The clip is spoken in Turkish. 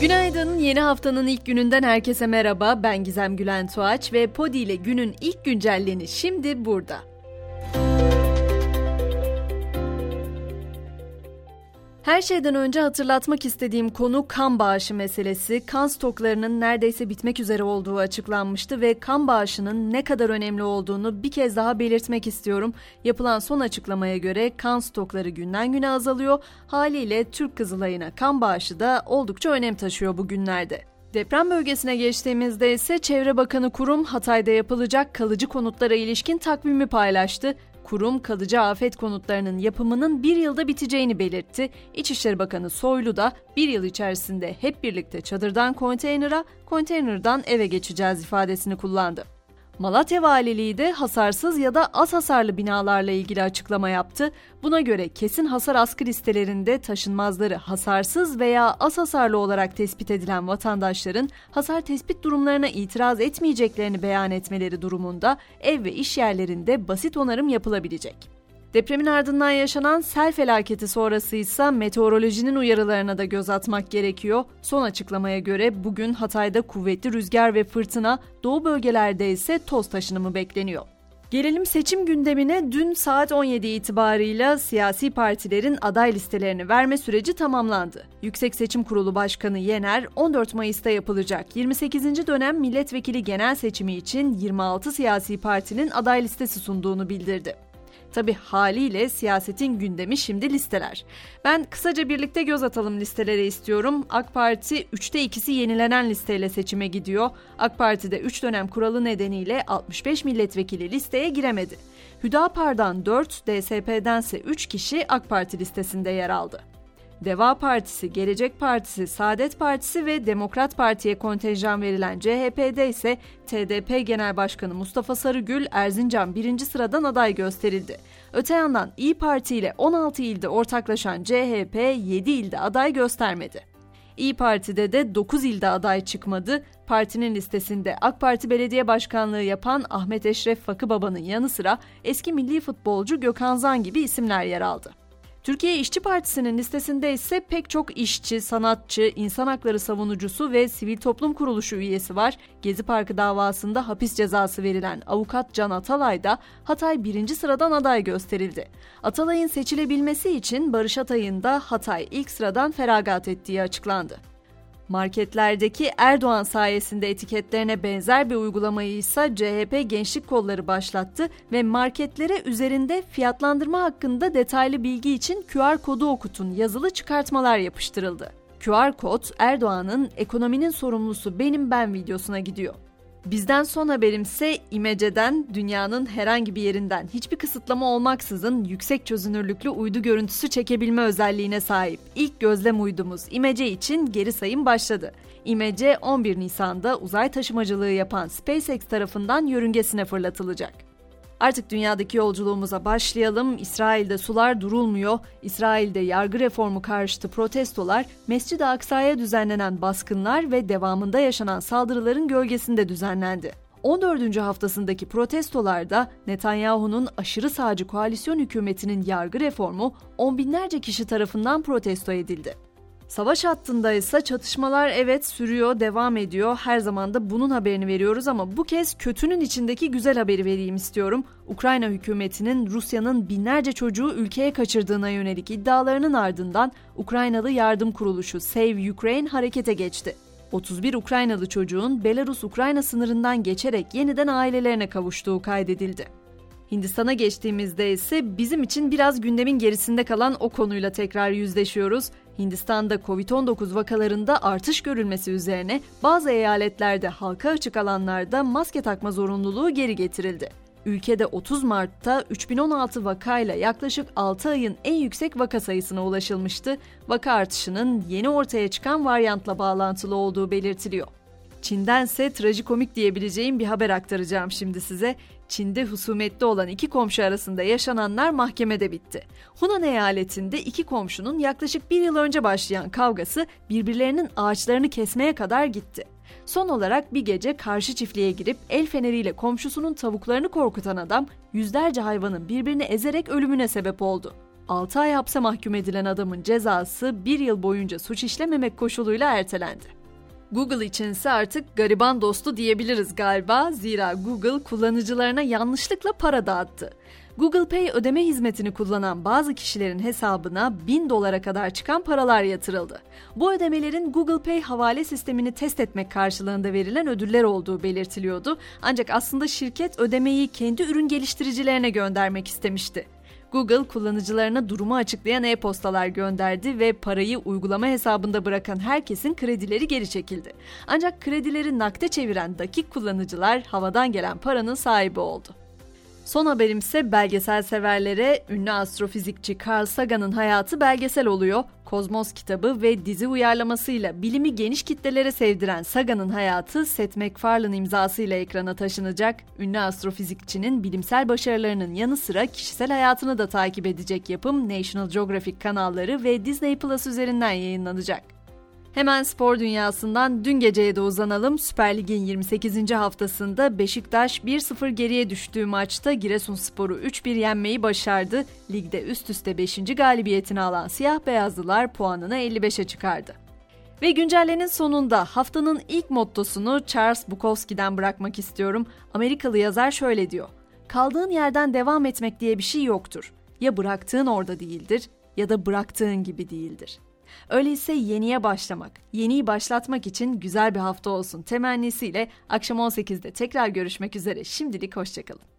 Günaydın. Yeni haftanın ilk gününden herkese merhaba. Ben Gizem Gülen Tuğaç ve Podi ile günün ilk güncelleni şimdi burada. Her şeyden önce hatırlatmak istediğim konu kan bağışı meselesi. Kan stoklarının neredeyse bitmek üzere olduğu açıklanmıştı ve kan bağışının ne kadar önemli olduğunu bir kez daha belirtmek istiyorum. Yapılan son açıklamaya göre kan stokları günden güne azalıyor. Haliyle Türk Kızılayı'na kan bağışı da oldukça önem taşıyor bu günlerde. Deprem bölgesine geçtiğimizde ise Çevre Bakanı Kurum Hatay'da yapılacak kalıcı konutlara ilişkin takvimi paylaştı. Kurum kalıcı afet konutlarının yapımının bir yılda biteceğini belirtti. İçişleri Bakanı Soylu da bir yıl içerisinde hep birlikte çadırdan konteynera, konteynerdan eve geçeceğiz ifadesini kullandı. Malatya Valiliği de hasarsız ya da az hasarlı binalarla ilgili açıklama yaptı. Buna göre kesin hasar askı listelerinde taşınmazları hasarsız veya az hasarlı olarak tespit edilen vatandaşların hasar tespit durumlarına itiraz etmeyeceklerini beyan etmeleri durumunda ev ve iş yerlerinde basit onarım yapılabilecek. Depremin ardından yaşanan sel felaketi sonrası ise meteorolojinin uyarılarına da göz atmak gerekiyor. Son açıklamaya göre bugün Hatay'da kuvvetli rüzgar ve fırtına, doğu bölgelerde ise toz taşınımı bekleniyor. Gelelim seçim gündemine dün saat 17 itibarıyla siyasi partilerin aday listelerini verme süreci tamamlandı. Yüksek Seçim Kurulu Başkanı Yener 14 Mayıs'ta yapılacak 28. dönem milletvekili genel seçimi için 26 siyasi partinin aday listesi sunduğunu bildirdi. Tabi haliyle siyasetin gündemi şimdi listeler. Ben kısaca birlikte göz atalım listelere istiyorum. AK Parti 3'te 2'si yenilenen listeyle seçime gidiyor. AK Parti'de 3 dönem kuralı nedeniyle 65 milletvekili listeye giremedi. Hüdapar'dan 4, DSP'dense 3 kişi AK Parti listesinde yer aldı. Deva Partisi, Gelecek Partisi, Saadet Partisi ve Demokrat Parti'ye kontenjan verilen CHP'de ise TDP Genel Başkanı Mustafa Sarıgül Erzincan birinci sıradan aday gösterildi. Öte yandan İyi Parti ile 16 ilde ortaklaşan CHP 7 ilde aday göstermedi. İyi Parti'de de 9 ilde aday çıkmadı. Partinin listesinde AK Parti Belediye Başkanlığı yapan Ahmet Eşref Fakıbaba'nın yanı sıra eski milli futbolcu Gökhan Zan gibi isimler yer aldı. Türkiye İşçi Partisi'nin listesinde ise pek çok işçi, sanatçı, insan hakları savunucusu ve sivil toplum kuruluşu üyesi var. Gezi Parkı davasında hapis cezası verilen avukat Can Atalay da Hatay birinci sıradan aday gösterildi. Atalay'ın seçilebilmesi için Barış Atay'ın da Hatay ilk sıradan feragat ettiği açıklandı. Marketlerdeki Erdoğan sayesinde etiketlerine benzer bir uygulamayı ise CHP Gençlik Kolları başlattı ve marketlere üzerinde fiyatlandırma hakkında detaylı bilgi için QR kodu okutun yazılı çıkartmalar yapıştırıldı. QR kod Erdoğan'ın ekonominin sorumlusu benim ben videosuna gidiyor. Bizden son haberimse İmece'den dünyanın herhangi bir yerinden hiçbir kısıtlama olmaksızın yüksek çözünürlüklü uydu görüntüsü çekebilme özelliğine sahip. İlk gözlem uydumuz İmece için geri sayım başladı. İmece 11 Nisan'da uzay taşımacılığı yapan SpaceX tarafından yörüngesine fırlatılacak. Artık dünyadaki yolculuğumuza başlayalım. İsrail'de sular durulmuyor. İsrail'de yargı reformu karşıtı protestolar, Mescid-i Aksa'ya düzenlenen baskınlar ve devamında yaşanan saldırıların gölgesinde düzenlendi. 14. haftasındaki protestolarda Netanyahu'nun aşırı sağcı koalisyon hükümetinin yargı reformu on binlerce kişi tarafından protesto edildi. Savaş hattında ise çatışmalar evet sürüyor, devam ediyor. Her zaman da bunun haberini veriyoruz ama bu kez kötünün içindeki güzel haberi vereyim istiyorum. Ukrayna hükümetinin Rusya'nın binlerce çocuğu ülkeye kaçırdığına yönelik iddialarının ardından Ukraynalı yardım kuruluşu Save Ukraine harekete geçti. 31 Ukraynalı çocuğun Belarus-Ukrayna sınırından geçerek yeniden ailelerine kavuştuğu kaydedildi. Hindistan'a geçtiğimizde ise bizim için biraz gündemin gerisinde kalan o konuyla tekrar yüzleşiyoruz. Hindistan'da Covid-19 vakalarında artış görülmesi üzerine bazı eyaletlerde halka açık alanlarda maske takma zorunluluğu geri getirildi. Ülkede 30 Mart'ta 3016 vakayla yaklaşık 6 ayın en yüksek vaka sayısına ulaşılmıştı. Vaka artışının yeni ortaya çıkan varyantla bağlantılı olduğu belirtiliyor. Çin'dense trajikomik diyebileceğim bir haber aktaracağım şimdi size. Çin'de husumetli olan iki komşu arasında yaşananlar mahkemede bitti. Hunan eyaletinde iki komşunun yaklaşık bir yıl önce başlayan kavgası birbirlerinin ağaçlarını kesmeye kadar gitti. Son olarak bir gece karşı çiftliğe girip el feneriyle komşusunun tavuklarını korkutan adam yüzlerce hayvanın birbirini ezerek ölümüne sebep oldu. 6 ay hapse mahkum edilen adamın cezası 1 yıl boyunca suç işlememek koşuluyla ertelendi. Google içinse artık gariban dostu diyebiliriz galiba. Zira Google kullanıcılarına yanlışlıkla para dağıttı. Google Pay ödeme hizmetini kullanan bazı kişilerin hesabına 1000 dolara kadar çıkan paralar yatırıldı. Bu ödemelerin Google Pay havale sistemini test etmek karşılığında verilen ödüller olduğu belirtiliyordu. Ancak aslında şirket ödemeyi kendi ürün geliştiricilerine göndermek istemişti. Google kullanıcılarına durumu açıklayan e-postalar gönderdi ve parayı uygulama hesabında bırakan herkesin kredileri geri çekildi. Ancak kredileri nakde çeviren dakik kullanıcılar havadan gelen paranın sahibi oldu. Son haberimse belgesel severlere ünlü astrofizikçi Carl Sagan'ın hayatı belgesel oluyor. Kozmos kitabı ve dizi uyarlamasıyla bilimi geniş kitlelere sevdiren Sagan'ın hayatı Seth MacFarlane imzasıyla ekrana taşınacak. Ünlü astrofizikçinin bilimsel başarılarının yanı sıra kişisel hayatını da takip edecek yapım National Geographic kanalları ve Disney Plus üzerinden yayınlanacak. Hemen spor dünyasından dün geceye de uzanalım. Süper Lig'in 28. haftasında Beşiktaş 1-0 geriye düştüğü maçta Giresunspor'u 3-1 yenmeyi başardı. Ligde üst üste 5. galibiyetini alan siyah beyazlılar puanını 55'e çıkardı. Ve güncellenin sonunda haftanın ilk mottosunu Charles Bukowski'den bırakmak istiyorum. Amerikalı yazar şöyle diyor. Kaldığın yerden devam etmek diye bir şey yoktur. Ya bıraktığın orada değildir ya da bıraktığın gibi değildir. Öyleyse yeniye başlamak, yeniyi başlatmak için güzel bir hafta olsun temennisiyle akşam 18'de tekrar görüşmek üzere. Şimdilik hoşçakalın.